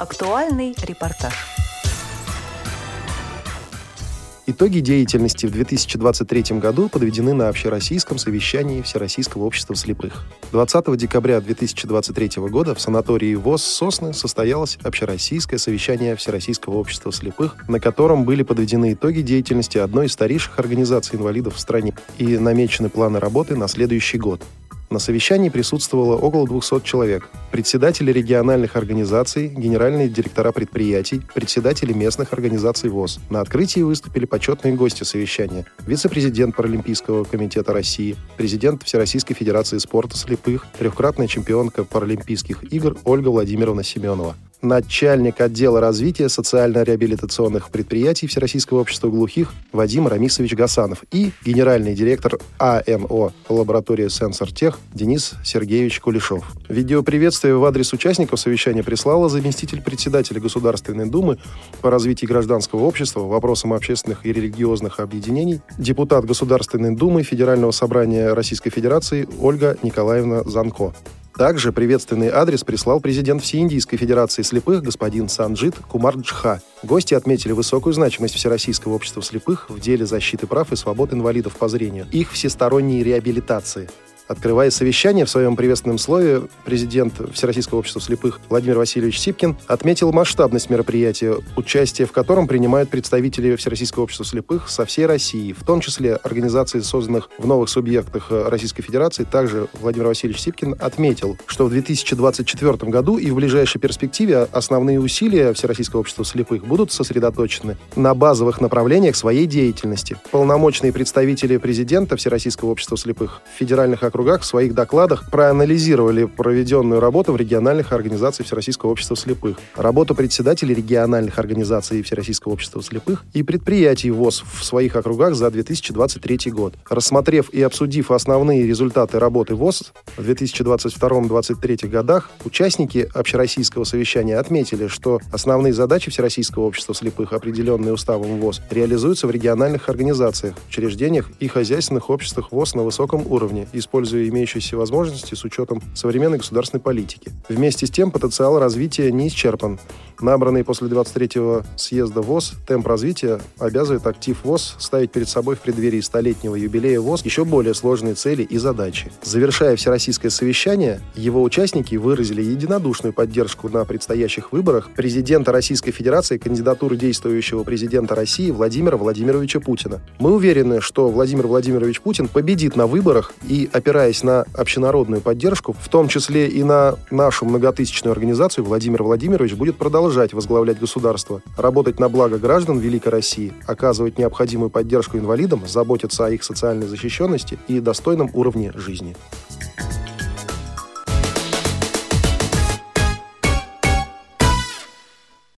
Актуальный репортаж. Итоги деятельности в 2023 году подведены на общероссийском совещании Всероссийского общества слепых. 20 декабря 2023 года в санатории ВОЗ «Сосны» состоялось общероссийское совещание Всероссийского общества слепых, на котором были подведены итоги деятельности одной из старейших организаций инвалидов в стране и намечены планы работы на следующий год. На совещании присутствовало около 200 человек. Председатели региональных организаций, генеральные директора предприятий, председатели местных организаций ВОЗ. На открытии выступили почетные гости совещания. Вице-президент Паралимпийского комитета России, президент Всероссийской Федерации спорта слепых, трехкратная чемпионка Паралимпийских игр Ольга Владимировна Семенова начальник отдела развития социально-реабилитационных предприятий Всероссийского общества глухих Вадим Рамисович Гасанов и генеральный директор АНО лаборатории «Сенсор Тех» Денис Сергеевич Кулешов. Видеоприветствие в адрес участников совещания прислала заместитель председателя Государственной Думы по развитию гражданского общества, вопросам общественных и религиозных объединений, депутат Государственной Думы Федерального собрания Российской Федерации Ольга Николаевна Занко. Также приветственный адрес прислал президент Всеиндийской Федерации слепых господин Санджит Кумарджха. Гости отметили высокую значимость Всероссийского общества слепых в деле защиты прав и свобод инвалидов по зрению, их всесторонней реабилитации. Открывая совещание, в своем приветственном слове президент Всероссийского общества слепых Владимир Васильевич Сипкин отметил масштабность мероприятия, участие в котором принимают представители Всероссийского общества слепых со всей России, в том числе организаций, созданных в новых субъектах Российской Федерации. Также Владимир Васильевич Сипкин отметил, что в 2024 году и в ближайшей перспективе основные усилия Всероссийского общества слепых будут сосредоточены на базовых направлениях своей деятельности. Полномочные представители президента Всероссийского общества слепых в федеральных округах округах в своих докладах проанализировали проведенную работу в региональных организациях Всероссийского общества слепых, работу председателей региональных организаций Всероссийского общества слепых и предприятий ВОЗ в своих округах за 2023 год. Рассмотрев и обсудив основные результаты работы ВОЗ в 2022-2023 годах, участники общероссийского совещания отметили, что основные задачи Всероссийского общества слепых, определенные уставом ВОЗ, реализуются в региональных организациях, учреждениях и хозяйственных обществах ВОЗ на высоком уровне, используя используя имеющиеся возможности с учетом современной государственной политики. Вместе с тем потенциал развития не исчерпан. Набранный после 23-го съезда ВОЗ темп развития обязывает актив ВОЗ ставить перед собой в преддверии столетнего юбилея ВОЗ еще более сложные цели и задачи. Завершая всероссийское совещание, его участники выразили единодушную поддержку на предстоящих выборах президента Российской Федерации кандидатуры действующего президента России Владимира Владимировича Путина. Мы уверены, что Владимир Владимирович Путин победит на выборах и, опираясь на общенародную поддержку, в том числе и на нашу многотысячную организацию, Владимир Владимирович будет продолжать возглавлять государство, работать на благо граждан Великой России, оказывать необходимую поддержку инвалидам, заботиться о их социальной защищенности и достойном уровне жизни.